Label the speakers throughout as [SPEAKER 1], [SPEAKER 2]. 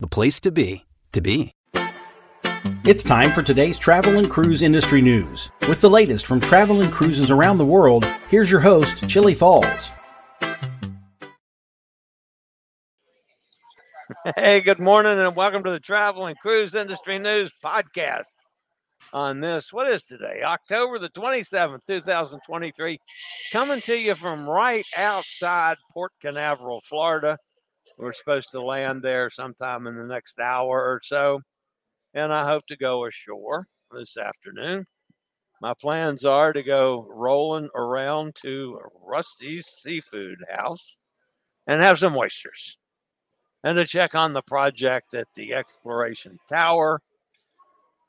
[SPEAKER 1] the place to be, to be.
[SPEAKER 2] It's time for today's travel and cruise industry news. With the latest from travel and cruises around the world, here's your host, Chillie Falls.
[SPEAKER 3] Hey, good morning and welcome to the Travel and Cruise Industry News Podcast. On this, what is today? October the 27th, 2023. Coming to you from right outside Port Canaveral, Florida. We're supposed to land there sometime in the next hour or so. And I hope to go ashore this afternoon. My plans are to go rolling around to Rusty's Seafood House and have some oysters and to check on the project at the Exploration Tower.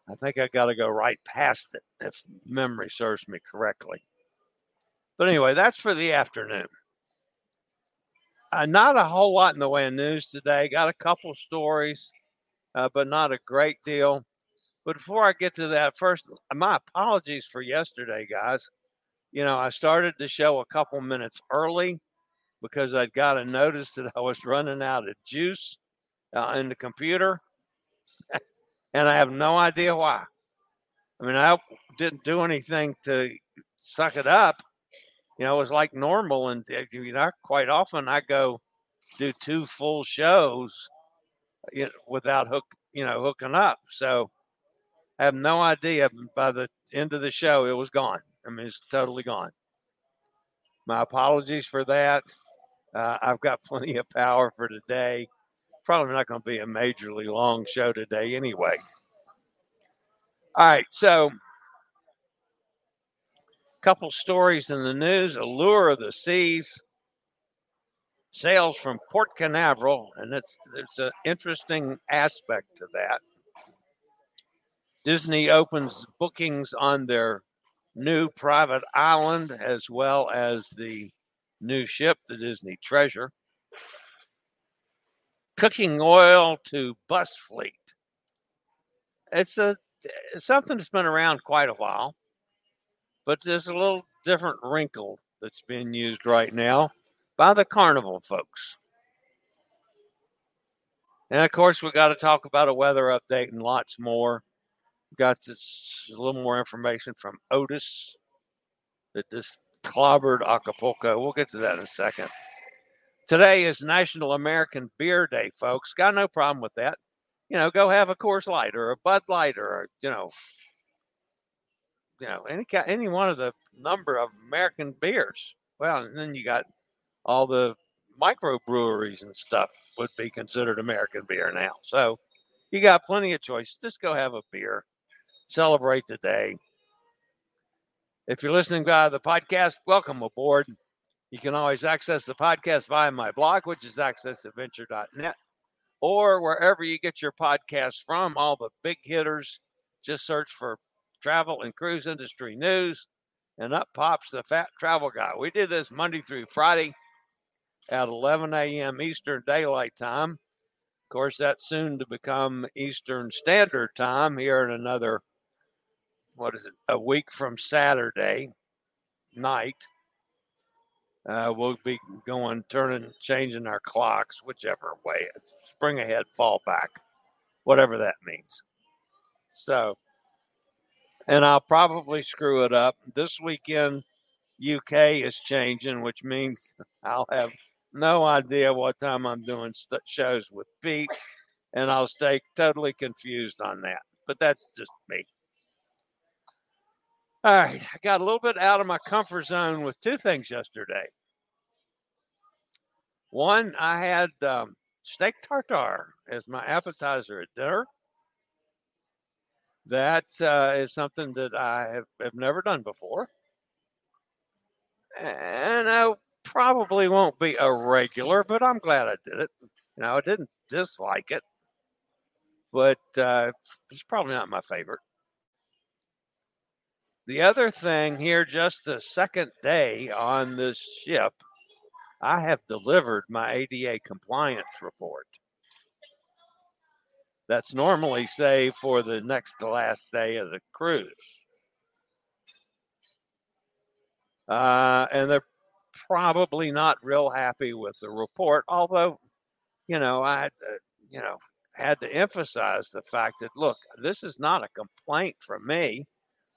[SPEAKER 3] I think I got to go right past it if memory serves me correctly. But anyway, that's for the afternoon. Uh, not a whole lot in the way of news today. Got a couple stories, uh, but not a great deal. But before I get to that, first, my apologies for yesterday, guys. You know, I started the show a couple minutes early because I'd got a notice that I was running out of juice uh, in the computer, and I have no idea why. I mean, I didn't do anything to suck it up. You know, it was like normal, and uh, you know, quite often I go do two full shows without hook, you know, hooking up. So I have no idea. By the end of the show, it was gone. I mean, it's totally gone. My apologies for that. Uh, I've got plenty of power for today. Probably not going to be a majorly long show today anyway. All right, so couple stories in the news. Allure of the Seas sails from Port Canaveral, and it's there's an interesting aspect to that. Disney opens bookings on their new private island as well as the new ship, the Disney Treasure. Cooking oil to bus fleet. It's a it's something that's been around quite a while, but there's a little different wrinkle that's being used right now by the carnival folks. And of course, we got to talk about a weather update and lots more. We got this, a little more information from Otis that this clobbered Acapulco. We'll get to that in a second. Today is National American Beer Day, folks. Got no problem with that. You know, go have a Coors Light or a Bud Light or you know, you know any any one of the number of American beers. Well, and then you got all the microbreweries and stuff would be considered American beer now. So you got plenty of choice. Just go have a beer, celebrate the day. If you're listening via the podcast, welcome aboard. You can always access the podcast via my blog, which is accessadventure.net, or wherever you get your podcast from. All the big hitters, just search for travel and cruise industry news, and up pops the Fat Travel Guy. We did this Monday through Friday at 11 a.m. Eastern Daylight Time. Of course, that's soon to become Eastern Standard Time here in another what is it, a week from Saturday night. Uh, we'll be going, turning, changing our clocks, whichever way, spring ahead, fall back, whatever that means. So, and I'll probably screw it up. This weekend, UK is changing, which means I'll have no idea what time I'm doing st- shows with Pete. and I'll stay totally confused on that. But that's just me. All right, I got a little bit out of my comfort zone with two things yesterday. One, I had um, steak tartare as my appetizer at dinner. That uh, is something that I have, have never done before. And I probably won't be a regular, but I'm glad I did it. You know, I didn't dislike it, but uh, it's probably not my favorite. The other thing here, just the second day on this ship, I have delivered my ADA compliance report. That's normally saved for the next to last day of the cruise. Uh, and they're probably not real happy with the report, although, you know, I, uh, you know, had to emphasize the fact that, look, this is not a complaint from me.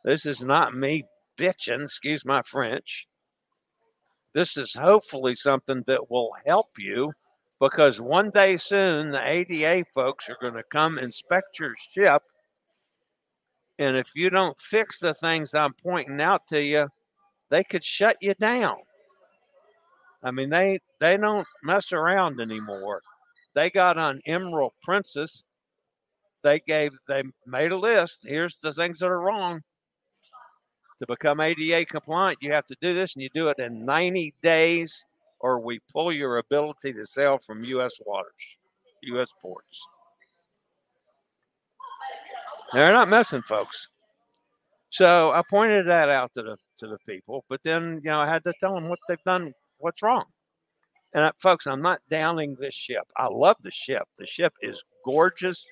[SPEAKER 3] This is not me bitching, excuse my French. This is hopefully something that will help you because one day soon the ADA folks are going to come inspect your ship. And if you don't fix the things I'm pointing out to you, they could shut you down. I mean, they they don't mess around anymore. They got on Emerald Princess. They gave they made a list. Here's the things that are wrong. To become ADA compliant, you have to do this, and you do it in 90 days, or we pull your ability to sail from U.S. waters, U.S. ports. They're not messing, folks. So I pointed that out to the to the people, but then you know I had to tell them what they've done, what's wrong. And I, folks, I'm not downing this ship. I love the ship. The ship is gorgeous.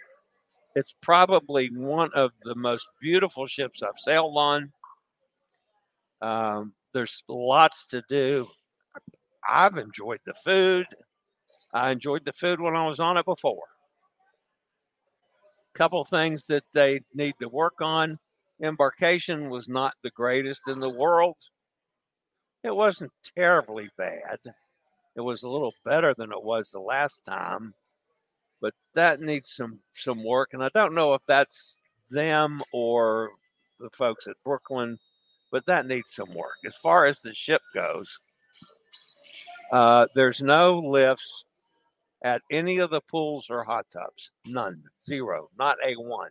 [SPEAKER 3] It's probably one of the most beautiful ships I've sailed on. Um, there's lots to do. I've enjoyed the food. I enjoyed the food when I was on it before. Couple things that they need to work on. Embarkation was not the greatest in the world. It wasn't terribly bad. It was a little better than it was the last time, but that needs some some work. And I don't know if that's them or the folks at Brooklyn but that needs some work. As far as the ship goes, uh, there's no lifts at any of the pools or hot tubs. None. Zero. Not a one.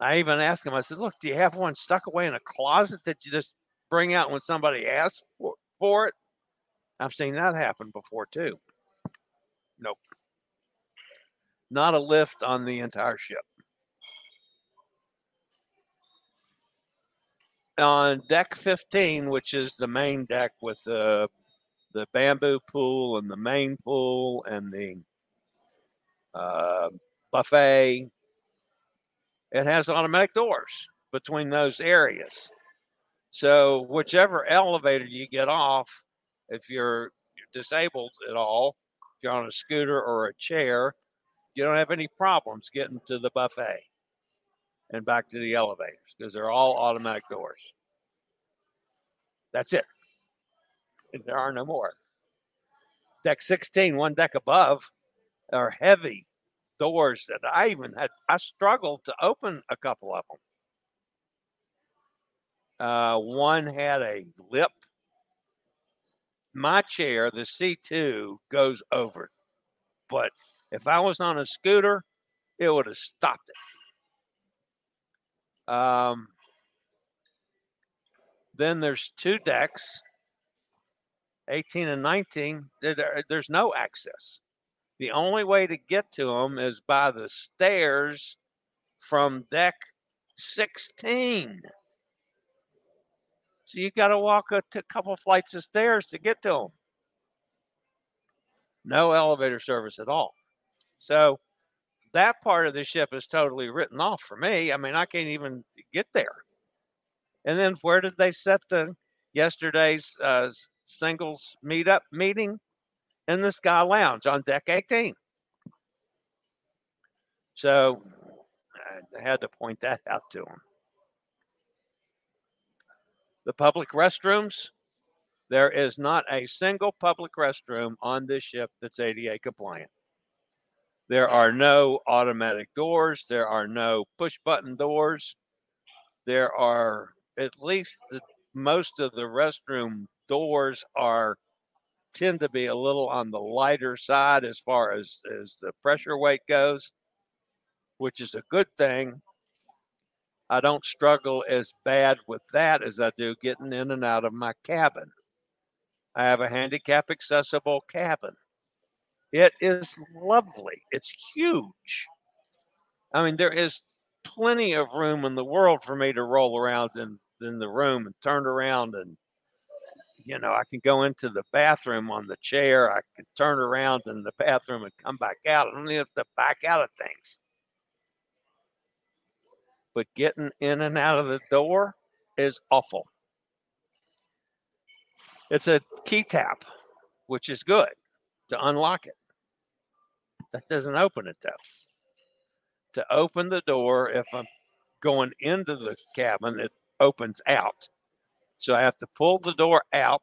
[SPEAKER 3] I even asked him, I said, look, do you have one stuck away in a closet that you just bring out when somebody asks for, for it? I've seen that happen before too. Nope. Not a lift on the entire ship. on deck 15, which is the main deck with the the bamboo pool and the main pool and the uh, buffet, it has automatic doors between those areas. So whichever elevator you get off, if you're disabled at all, if you're on a scooter or a chair, you don't have any problems getting to the buffet and back to the elevators because they're all automatic doors. That's it. There are no more. Deck 16, one deck above, are heavy doors that I even had, I struggled to open a couple of them. Uh, one had a lip. My chair, the C2, goes over. But if I was on a scooter, it would have stopped it. Um, then there's two decks, 18 and 19. There's no access. The only way to get to them is by the stairs from deck 16. So you got to walk a couple flights of stairs to get to them. No elevator service at all. So that part of the ship is totally written off for me. I mean, I can't even get there. And then where did they set the yesterday's uh, singles meetup meeting? In the Sky Lounge on deck 18. So I had to point that out to him. The public restrooms, there is not a single public restroom on this ship that's ADA compliant. There are no automatic doors. There are no push button doors. There are at least the, most of the restroom doors are tend to be a little on the lighter side as far as, as the pressure weight goes, which is a good thing. I don't struggle as bad with that as I do getting in and out of my cabin. I have a handicap accessible cabin. It is lovely. It's huge. I mean, there is plenty of room in the world for me to roll around in, in the room and turn around and you know, I can go into the bathroom on the chair. I can turn around in the bathroom and come back out. I don't have to back out of things. But getting in and out of the door is awful. It's a key tap, which is good to unlock it. That doesn't open it though. To open the door, if I'm going into the cabin, it opens out. So I have to pull the door out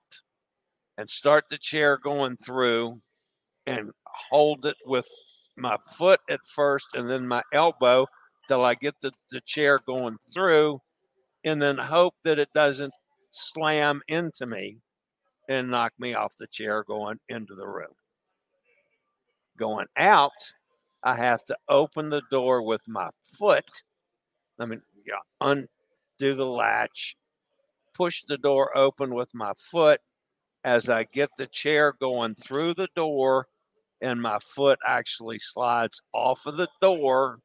[SPEAKER 3] and start the chair going through and hold it with my foot at first and then my elbow till I get the, the chair going through and then hope that it doesn't slam into me and knock me off the chair going into the room. Going out, I have to open the door with my foot. I mean, yeah, undo the latch, push the door open with my foot as I get the chair going through the door, and my foot actually slides off of the door.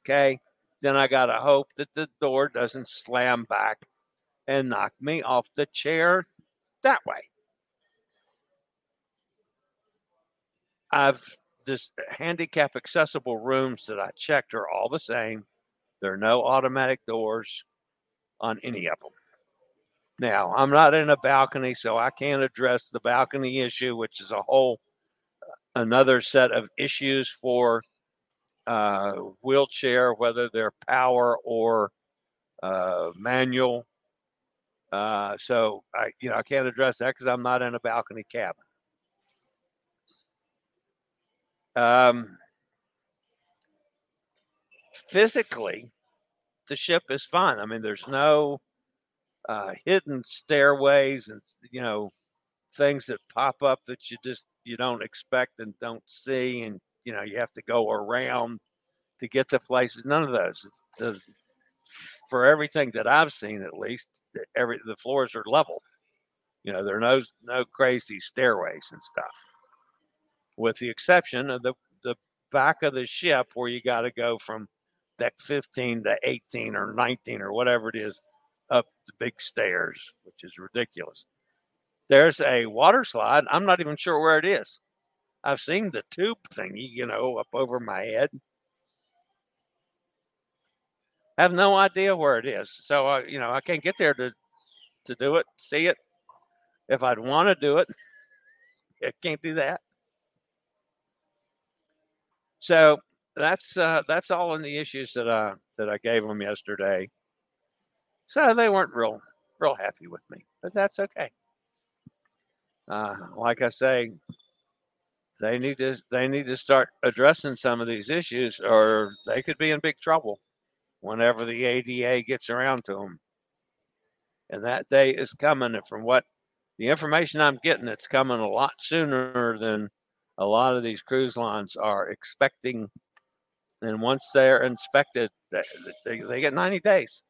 [SPEAKER 3] Okay. Then I got to hope that the door doesn't slam back and knock me off the chair that way. I've this handicap accessible rooms that I checked are all the same. There are no automatic doors on any of them. Now, I'm not in a balcony, so I can't address the balcony issue, which is a whole another set of issues for uh, wheelchair, whether they're power or uh, manual. Uh, so I, you know, I can't address that because I'm not in a balcony cabin. Um, physically, the ship is fine. I mean, there's no uh, hidden stairways and you know things that pop up that you just you don't expect and don't see, and you know you have to go around to get to places. None of those. The, for everything that I've seen, at least, every the floors are level. You know, there are no no crazy stairways and stuff, with the exception of the the back of the ship where you got to go from deck 15 to 18 or 19 or whatever it is up the big stairs, which is ridiculous. There's a water slide. I'm not even sure where it is. I've seen the tube thingy, you know, up over my head. I have no idea where it is. So, I, you know, I can't get there to, to do it, see it. If I'd want to do it, I can't do that. So that's uh, that's all in the issues that I that I gave them yesterday. So they weren't real real happy with me, but that's okay. Uh, like I say, they need to they need to start addressing some of these issues, or they could be in big trouble whenever the ADA gets around to them. And that day is coming. And from what the information I'm getting, it's coming a lot sooner than a lot of these cruise lines are expecting and once they're inspected, they, they, get 90 days.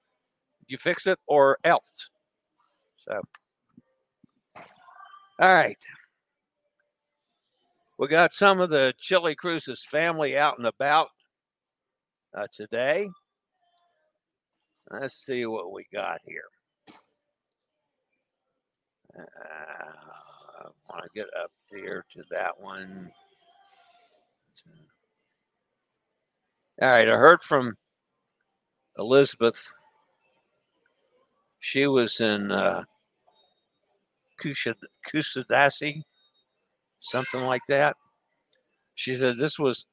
[SPEAKER 3] You fix it or else. So, all right. We got some of the Chillie Cruises family out and about uh, today. Let's see what we got here. Uh, I want to get up here to that one. All right, I heard from Elizabeth. She was in uh, Kusadasi, something like that. She said this was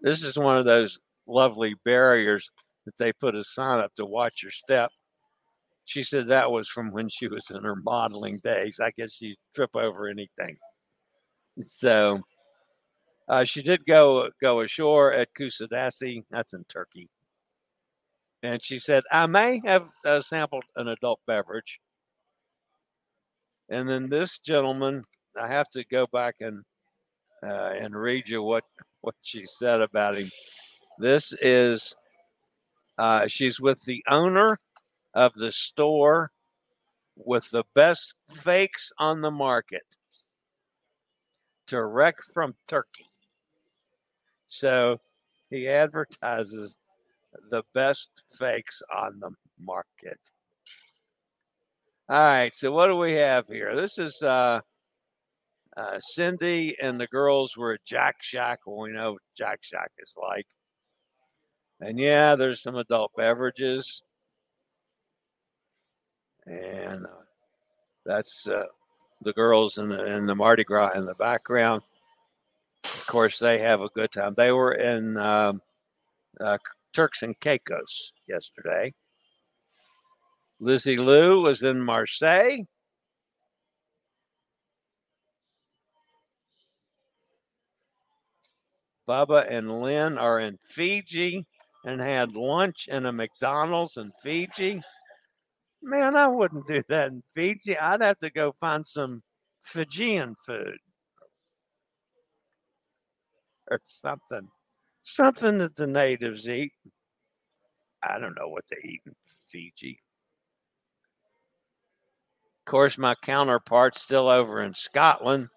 [SPEAKER 3] this is one of those lovely barriers that they put a sign up to watch your step. She said that was from when she was in her modeling days. I guess she'd trip over anything. So Uh, she did go go ashore at Kusadasi, that's in Turkey, and she said, "I may have uh, sampled an adult beverage." And then this gentleman, I have to go back and uh, and read you what what she said about him. This is uh, she's with the owner of the store with the best fakes on the market direct from Turkey. So he advertises the best fakes on the market. All right, so what do we have here? This is uh, uh, Cindy and the girls were at Jack Shack. Well, we know what Jack Shack is like. And yeah, there's some adult beverages. And uh, that's uh, the girls in the, in the Mardi Gras in the background. Of course, they have a good time. They were in um, uh, Turks and Caicos yesterday. Lizzie Lou was in Marseille. Bubba and Lynn are in Fiji and had lunch in a McDonald's in Fiji. Man, I wouldn't do that in Fiji. I'd have to go find some Fijian food or something. Something that the natives eat. I don't know what they eat in Fiji. Of course, my counterpart's still over in Scotland.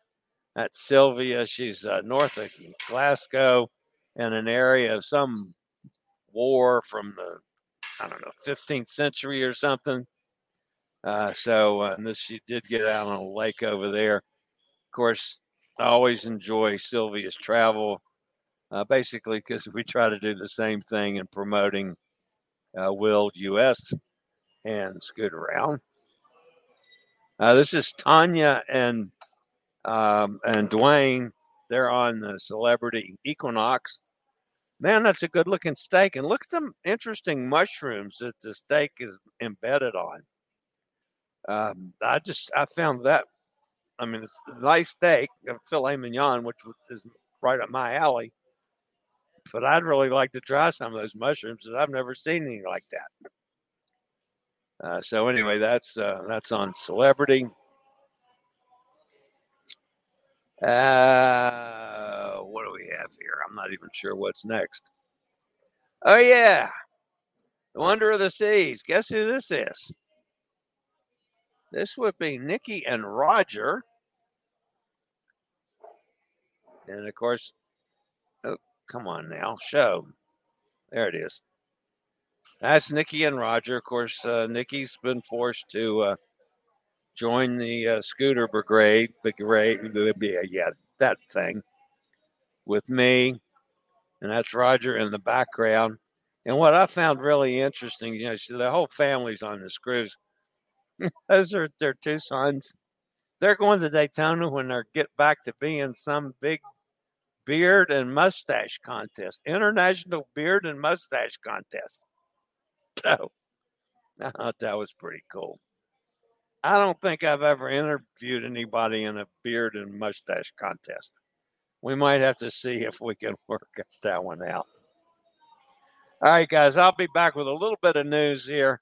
[SPEAKER 3] That's Sylvia. She's uh, north of Glasgow in an area of some war from the, I don't know, 15th century or something. Uh, so uh, this, she did get out on a lake over there. Of course, I always enjoy Sylvia's travel, uh, basically because we try to do the same thing in promoting uh, Whill US and Scootaround. Uh, this is Tanya and um, and Dwayne. They're on the Celebrity Equinox. Man, that's a good looking steak. And look at them interesting mushrooms that the steak is embedded on. Um, I just I found that. I mean, it's a nice steak, filet mignon, which is right up my alley. But I'd really like to try some of those mushrooms because I've never seen anything like that. Uh, so anyway, that's uh, that's on Celebrity. Uh, what do we have here? I'm not even sure what's next. Oh yeah, the Wonder of the Seas. Guess who this is? This would be Nikki and Roger. And of course, oh, come on now, show. There it is. That's Nikki and Roger. Of course, uh, Nikki's been forced to uh, join the uh, scooter brigade, brigade, yeah, that thing with me. And that's Roger in the background. And what I found really interesting, you know, the whole family's on this cruise. Those are their two sons. They're going to Daytona when they get back to being some big beard and mustache contest, international beard and mustache contest. So I thought that was pretty cool. I don't think I've ever interviewed anybody in a beard and mustache contest. We might have to see if we can work that one out. All right, guys, I'll be back with a little bit of news here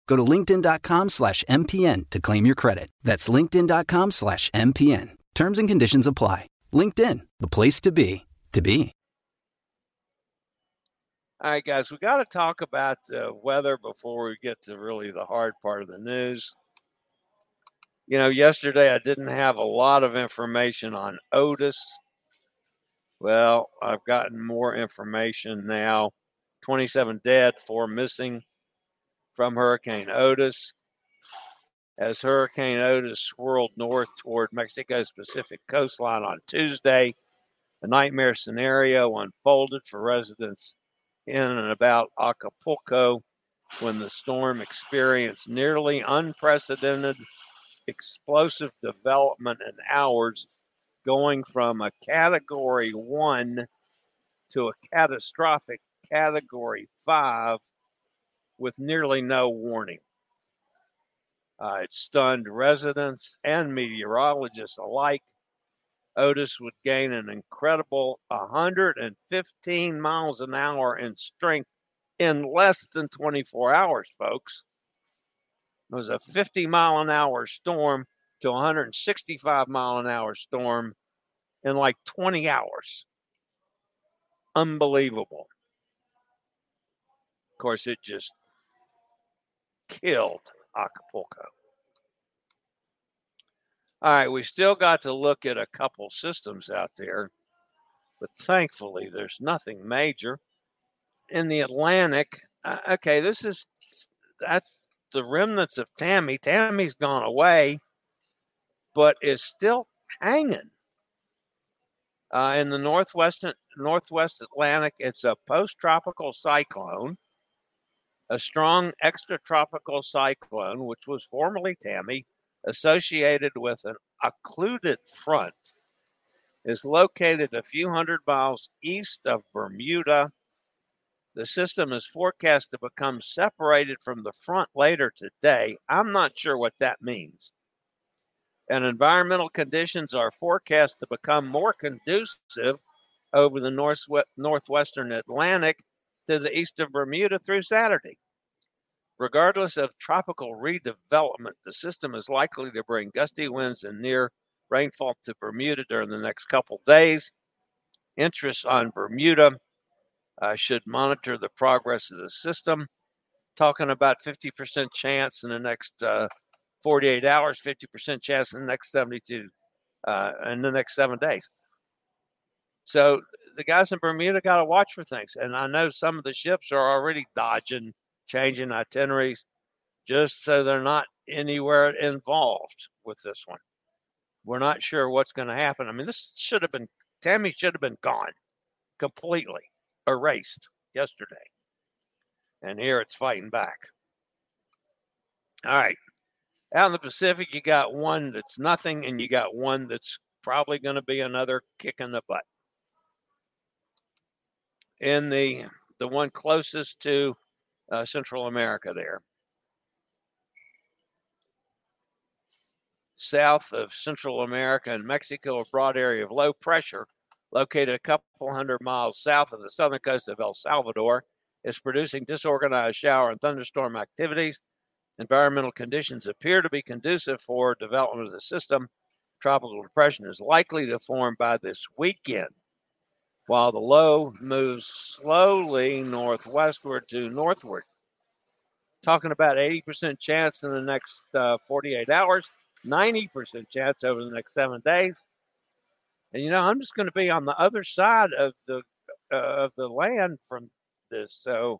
[SPEAKER 1] Go to linkedin.com slash MPN to claim your credit. That's linkedin.com slash MPN. Terms and conditions apply. LinkedIn, the place to be, to be.
[SPEAKER 3] All right, guys, we got to talk about the weather before we get to really the hard part of the news. You know, yesterday I didn't have a lot of information on Otis. Well, I've gotten more information now 27 dead, four missing from Hurricane Otis. As Hurricane Otis swirled north toward Mexico's Pacific coastline on Tuesday, a nightmare scenario unfolded for residents in and about Acapulco when the storm experienced nearly unprecedented explosive development in hours, going from a category one to a catastrophic category five with nearly no warning. Uh, it stunned residents and meteorologists alike Otis would gain an incredible 115 miles an hour in strength in less than 24 hours, folks. It was a 50 mile an hour storm to 165 mile an hour storm in like 20 hours. Unbelievable. Of course, it just killed Acapulco. All right, we still got to look at a couple systems out there, but thankfully there's nothing major. In the Atlantic, uh, okay, this is that's the remnants of Tammy. Tammy's gone away, but is still hanging. Uh, in the northwest northwest Atlantic, it's a post-tropical cyclone, a strong extratropical cyclone, which was formerly Tammy, associated with an occluded front is located a few hundred miles east of Bermuda. The system is forecast to become separated from the front later today. I'm not sure what that means. And environmental conditions are forecast to become more conducive over the northwestern Atlantic to the east of Bermuda through Saturday. Regardless of tropical redevelopment, the system is likely to bring gusty winds and near rainfall to Bermuda during the next couple days. Interest on Bermuda uh, should monitor the progress of the system. Talking about 50% chance in the next uh, 48 hours, 50% chance in the next 72, uh, in the next seven days. So the guys in Bermuda got to watch for things. And I know some of the ships are already dodging changing itineraries just so they're not anywhere involved with this one. We're not sure what's going to happen. I mean, this should have been, Tammy should have been gone completely, erased yesterday. And here it's fighting back. All right. Out in the Pacific, you got one that's nothing, and you got one that's probably going to be another kick in the butt. In the the one closest to uh, Central America there. South of Central America and Mexico, a broad area of low pressure located a couple hundred miles south of the southern coast of El Salvador is producing disorganized shower and thunderstorm activities. Environmental conditions appear to be conducive for development of the system. Tropical depression is likely to form by this weekend while the low moves slowly northwestward to northward. Talking about 80% chance in the next uh, 48 hours, 90% chance over the next seven days. And you know, I'm just going to be on the other side of the uh, of the land from this, so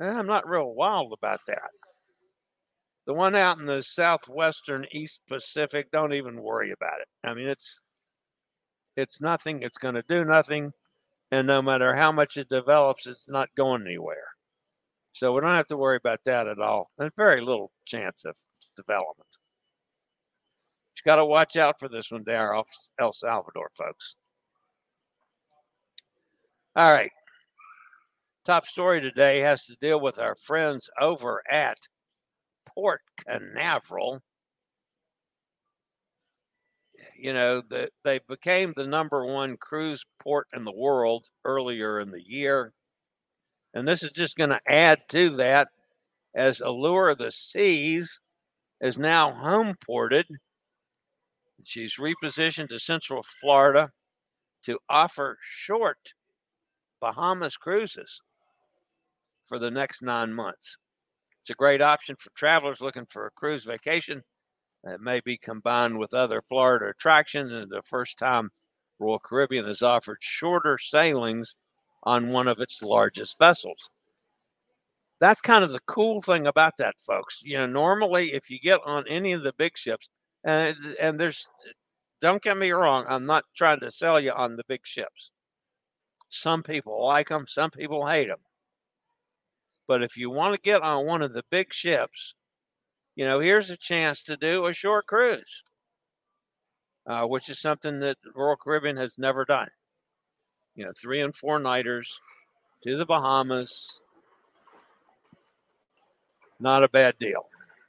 [SPEAKER 3] eh, I'm not real wild about that. The one out in the southwestern East Pacific, don't even worry about it. I mean, it's it's nothing. It's going to do nothing. And no matter how much it develops, it's not going anywhere. So we don't have to worry about that at all. There's very little chance of development. You got to watch out for this one there off El Salvador, folks. All right. Top story today has to deal with our friends over at Port Canaveral you know, that they became the number one cruise port in the world earlier in the year. And this is just going to add to that as Allure of the Seas is now home ported. She's repositioned to Central Florida to offer short Bahamas cruises. for the next nine months. It's a great option for travelers looking for a cruise vacation that may be combined with other Florida attractions. And the first time Royal Caribbean has offered shorter sailings on one of its largest vessels. That's kind of the cool thing about that, folks. You know, normally if you get on any of the big ships, and and there's, don't get me wrong, I'm not trying to sell you on the big ships. Some people like them, some people hate them. But if you want to get on one of the big ships, you know, here's a chance to do a short cruise, uh, which is something that Royal Caribbean has never done. You know, three and four nighters to the Bahamas. Not a bad deal.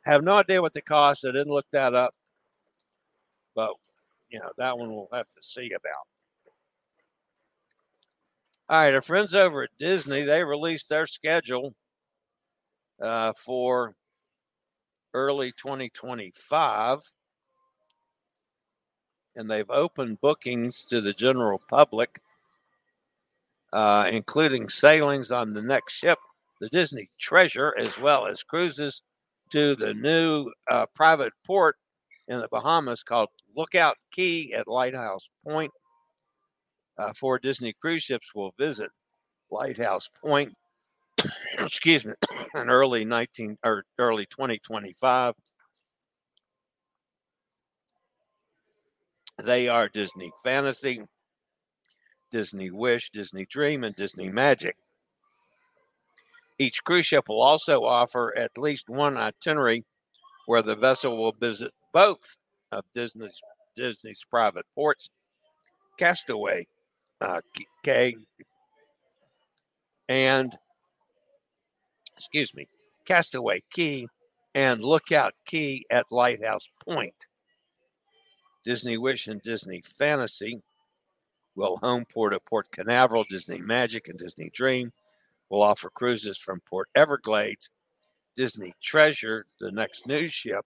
[SPEAKER 3] Have no idea what the cost. I didn't look that up, but you know that one we'll have to see about. All right, our friends over at Disney they released their schedule uh, for early 2025. And they've opened bookings to the general public, uh, including sailings on the next ship, the Disney Treasure, as well as cruises to the new uh, private port in the Bahamas called Lookout Cay at Lighthouse Point. Uh, four Disney cruise ships will visit Lighthouse Point excuse me, in early 19 or early 2025. They are Disney Fantasy, Disney Wish, Disney Dream, and Disney Magic. Each cruise ship will also offer at least one itinerary where the vessel will visit both of Disney's Disney's private ports, Castaway uh, Cay and excuse me, Castaway Cay and Lookout Cay at Lighthouse Point. Disney Wish and Disney Fantasy will home port at Port Canaveral, Disney Magic, and Disney Dream will offer cruises from Port Everglades. Disney Treasure, the next news ship,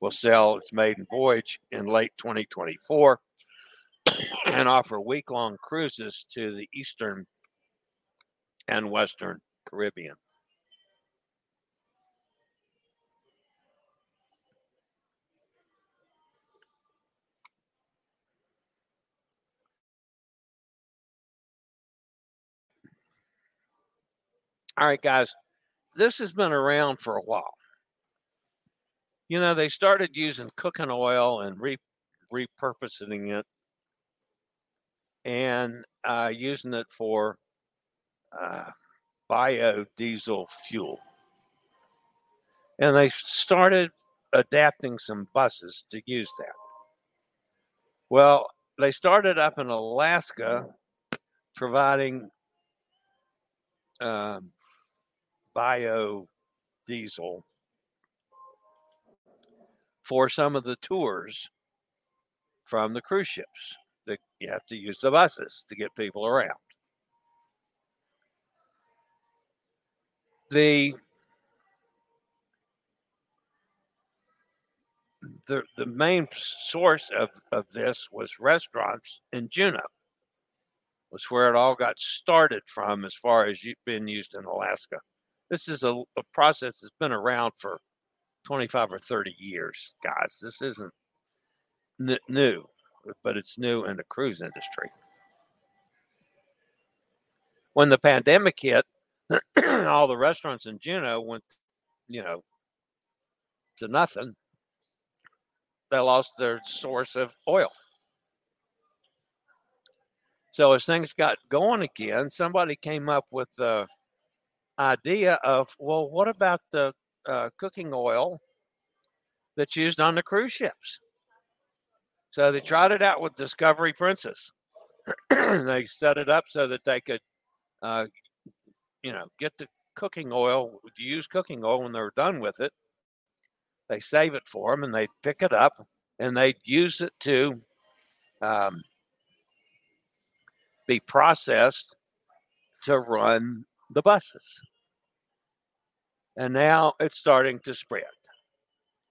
[SPEAKER 3] will sail its maiden voyage in late 2024 and offer week long cruises to the Eastern and Western Caribbean. All right, guys, this has been around for a while. You know, they started using cooking oil and re- repurposing it and uh, using it for uh, biodiesel fuel. And they started adapting some buses to use that. Well, they started up in Alaska providing um, biodiesel for some of the tours from the cruise ships that you have to use the buses to get people around. The the, the main source of, of this was restaurants in Juneau was where it all got started from as far as being used in Alaska. This is a, a process that's been around for 25 or 30 years, guys. This isn't n- new, but it's new in the cruise industry. When the pandemic hit, all the restaurants in Juneau went, you know, to nothing. They lost their source of oil. So as things got going again, somebody came up with the idea of, well, what about the uh, cooking oil that's used on the cruise ships? So they tried it out with Discovery Princess. they set it up so that they could, uh, you know, get the cooking oil, use cooking oil when they're done with it. They save it for them and they pick it up and they use it to um, be processed to run the buses. And now it's starting to spread.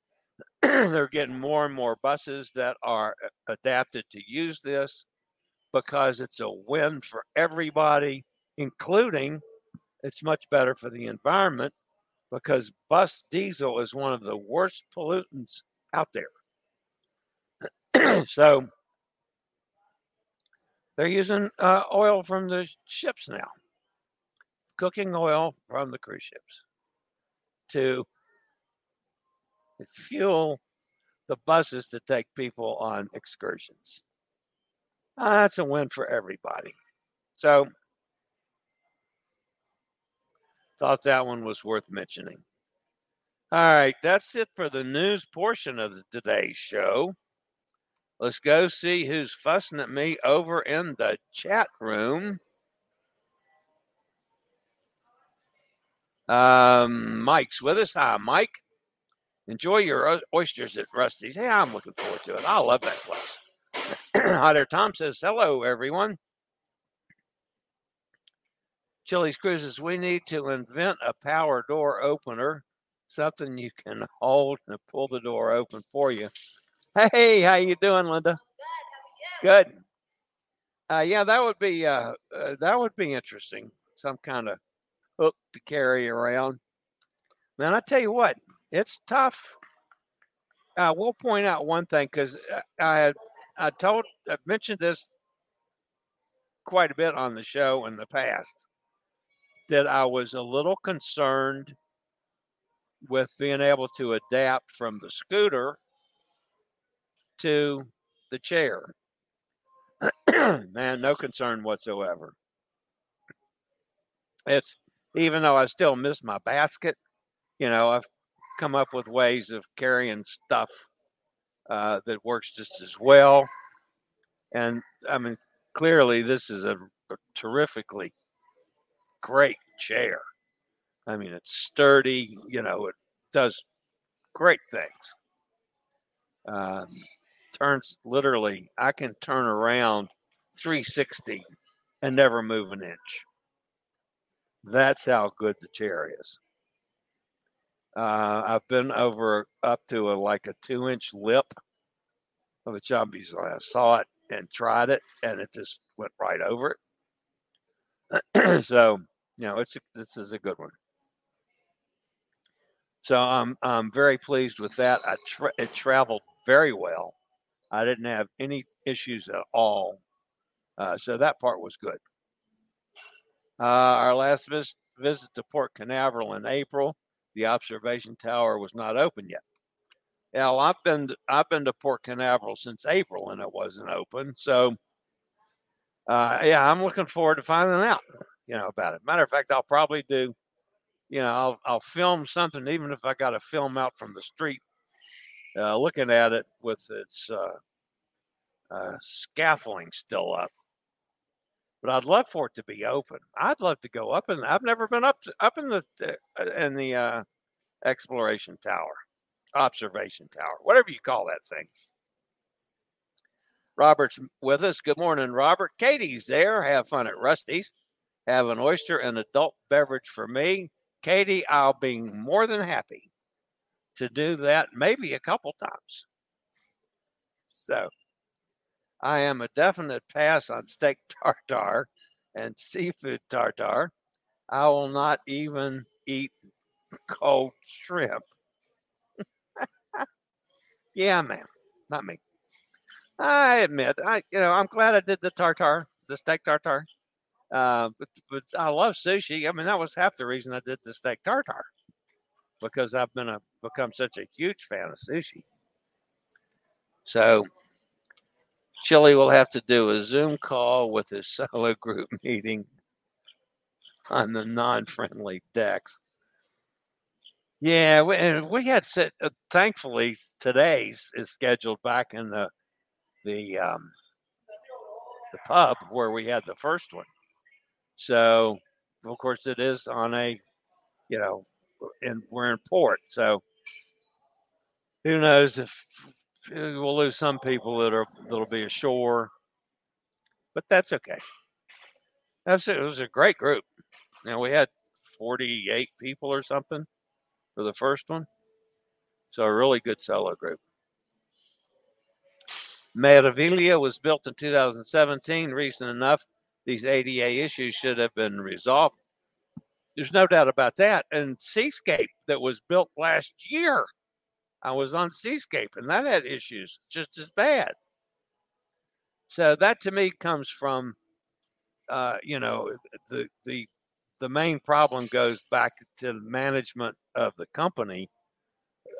[SPEAKER 3] They're getting more and more buses that are uh, adapted to use this because it's a win for everybody, including it's much better for the environment because bus diesel is one of the worst pollutants out there. so they're using uh, oil from the ships now, cooking oil from the cruise ships to fuel the buses to take people on excursions. Uh, that's a win for everybody. So, thought that one was worth mentioning. All right, that's it for the news portion of today's show. Let's go see who's fussing at me over in the chat room. Um, Mike's with us. Hi, Mike. Enjoy your oysters at Rusty's. Hey, I'm looking forward to it. I love that place. Hi there. Tom says, hello, everyone. Chillie's Cruises, we need to invent a power door opener, something you can hold and pull the door open for you. Hey, how you doing, Linda? Good. Good. Uh, yeah, that would be uh, uh, that would be interesting. Some kind of hook to carry around. Man, I tell you what, it's tough. Uh, we'll point out one thing because uh, I had I told I've mentioned this quite a bit on the show in the past that I was a little concerned with being able to adapt from the scooter to the chair. Man, no concern whatsoever. It's even though I still miss my basket, you know, I've come up with ways of carrying stuff uh, that works just as well. And I mean, clearly, this is a, a terrifically great chair. I mean, it's sturdy, you know, it does great things. Um, turns literally, I can turn around 360 and never move an inch. That's how good the chair is. Uh, I've been over up to a, like a two inch lip of a chumbies. I saw it and tried it, and it just went right over it. so, you know, it's a, this is a good one. So I'm I'm very pleased with that. I tra- it traveled very well. I didn't have any issues at all. Uh, so that part was good. Uh, our last visit, visit to Port Canaveral in April, the observation tower was not open yet. Well, I've been I've been to Port Canaveral since April and it wasn't open. So, uh, yeah, I'm looking forward to finding out, you know, about it. Matter of fact, I'll probably do, you know, I'll I'll film something even if I got to film out from the street uh, looking at it with its uh, uh, scaffolding still up. But I'd love for it to be open. I'd love to go up, and I've never been up up in the uh, in the uh, exploration tower, observation tower, whatever you call that thing. Robert's with us. Good morning, Robert. Katie's there. Have fun at Rusty's. Have an oyster and adult beverage for me. Katie, I'll be more than happy to do that maybe a couple times. So I am a definite pass on steak tartare and seafood tartare. I will not even eat cold shrimp. yeah, man, not me. I admit, I you know, I'm glad I did the tartare, the steak tartare. Uh, but, but I love sushi. I mean, that was half the reason I did the steak tartare because I've been a become such a huge fan of sushi. So Chillie will have to do a Zoom call with his solo group meeting on the non-friendly decks. Yeah, we, and we had set. Uh, thankfully, today's is scheduled back in the the um, the pub where we had the first one. So, of course, it is on a you know and we're in port. So who knows if Uh, we'll lose some people that are that'll be ashore, but that's okay. That's it. It was a great group. Now we had 48 people or something for the first one. So a really good solo group. Meraviglia was built in 2017. Recent enough, these ADA issues should have been resolved There's no doubt about that. And Seascape that was built last year, I was on Seascape and that had issues just as bad. So that to me comes from, uh, you know, the the the main problem goes back to management of the company,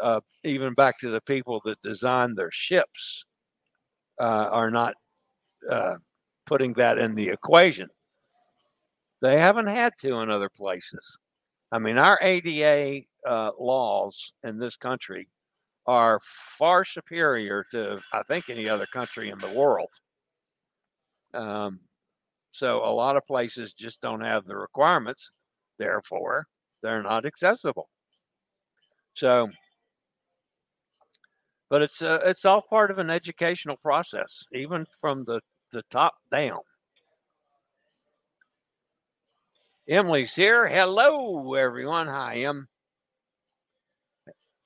[SPEAKER 3] uh, even back to the people that design their ships uh, are not uh, putting that in the equation. They haven't had to in other places. I mean, our ADA uh, laws in this country are far superior to, I think, any other country in the world. Um, so a lot of places just don't have the requirements. Therefore, they're not accessible. So, but it's uh, it's all part of an educational process, even from the the top down. Emily's here. Hello, everyone. Hi, Em.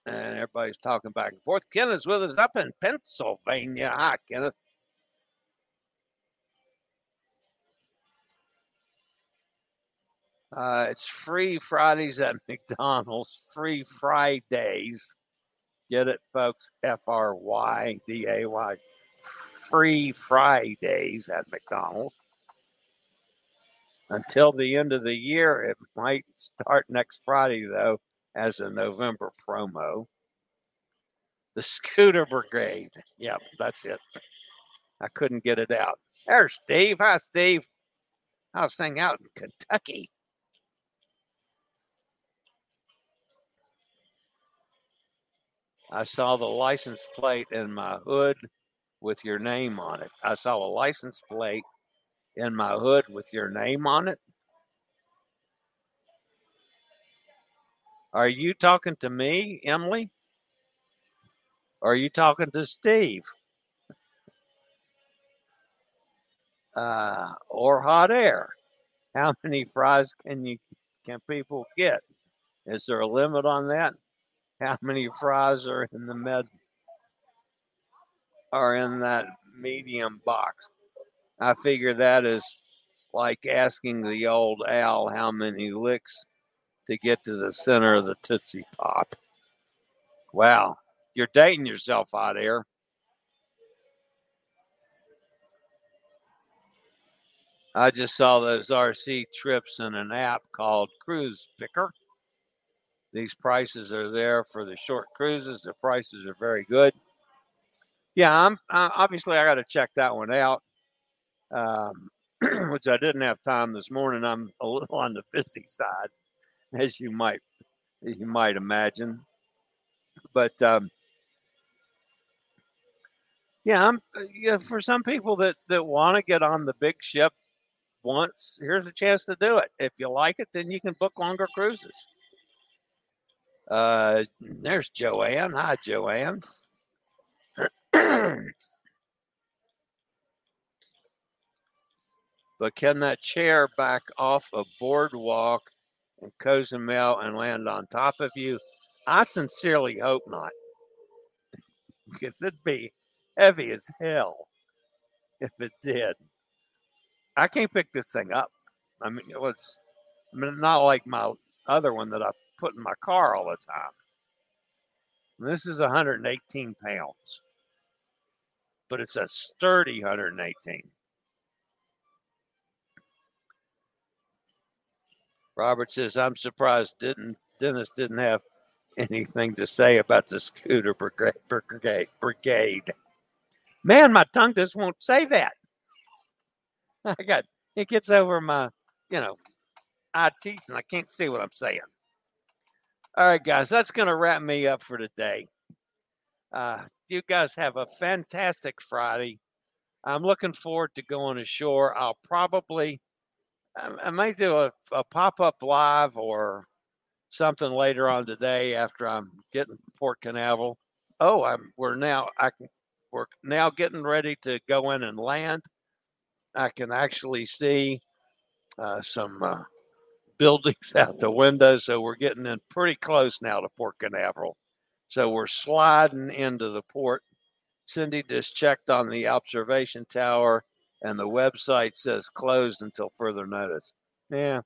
[SPEAKER 3] And everybody's talking back and forth. Kenneth's with us up in Pennsylvania. Hi, Kenneth. Uh, it's free Fridays at McDonald's. Free Fridays. Get it, folks? F R Y D A Y. Free Fridays at McDonald's. Until the end of the year, it might start next Friday, though, as a November promo. The Scooter Brigade. Yep, that's it. I couldn't get it out. There's Steve. Hi, Steve. How's thing out in Kentucky? I saw the license plate in my hood with your name on it. I saw a license plate in my hood with your name on it. Are you talking to me, Emily? Are you talking to Steve? Uh, or hot air? How many fries can you can people get? Is there a limit on that? how many fries are in the med are in that medium box. I figure that is like asking the old owl how many licks to get to the center of the Tootsie Pop. Wow, you're dating yourself out here. I just saw those RC trips in an app called Cruise Picker. These prices are there for the short cruises. The prices are very good. Yeah, I'm obviously I got to check that one out, um, which I didn't have time this morning. I'm a little on the busy side, as you might you might imagine. But um, yeah, I'm uh, yeah, for some people that that want to get on the big ship once, here's a chance to do it. If you like it, then you can book longer cruises. Uh, there's Joanne. Hi, Joanne. but can that chair back off a boardwalk in Cozumel and land on top of you? I sincerely hope not, because it'd be heavy as hell if it did. I can't pick this thing up. I mean, it was I mean, not like my other one that I put in my car all the time. And this is 118 pounds, but it's a sturdy 118. Robert says, I'm surprised didn't Dennis didn't have anything to say about the scooter brigade, brigade. Man, my tongue just won't say that. I got it gets over my, you know, eye teeth and I can't see what I'm saying. All right, guys, that's to wrap me up for today. Uh, you guys have a fantastic Friday. I'm looking forward to going ashore. I'll probably, I, might do a, a pop up live or something later on today after I'm getting Port Canaveral. Oh, I'm we're now I can we're now getting ready to go in and land. I can actually see uh, some uh, buildings out the window. So we're getting in pretty close now to Port Canaveral. So we're sliding into the port. Cindy just checked on the observation tower, and the website says closed until further notice. Yeah,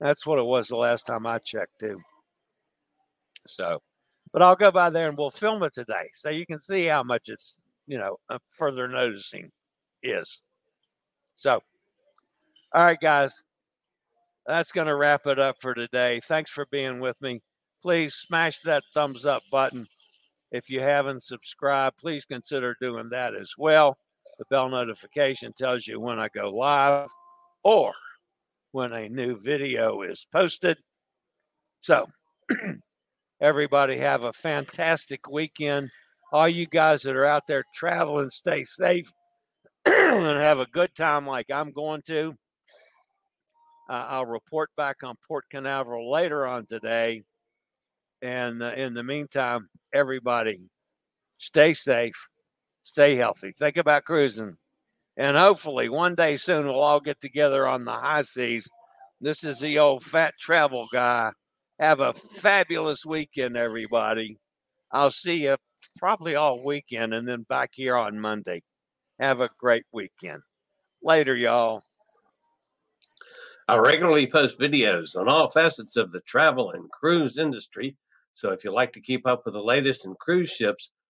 [SPEAKER 3] That's what it was the last time I checked, too. So, but I'll go by there and we'll film it today so you can see how much it's, you know, uh, further noticing is. So, all right, guys, that's going to wrap it up for today. Thanks for being with me. Please smash that thumbs up button. If you haven't subscribed, please consider doing that as well. The bell notification tells you when I go live or when a new video is posted. So, everybody have a fantastic weekend. All you guys that are out there traveling, stay safe and have a good time like I'm going to. Uh, I'll report back on Port Canaveral later on today. And uh, in the meantime, everybody stay safe, stay healthy. Think about cruising. And hopefully, one day soon, we'll all get together on the high seas. This is the old fat travel guy. Have a fabulous weekend, everybody. I'll see you probably all weekend and then back here on Monday. Have a great weekend. Later, y'all.
[SPEAKER 4] I regularly post videos on all facets of the travel and cruise industry. So if you like to keep up with the latest in cruise ships,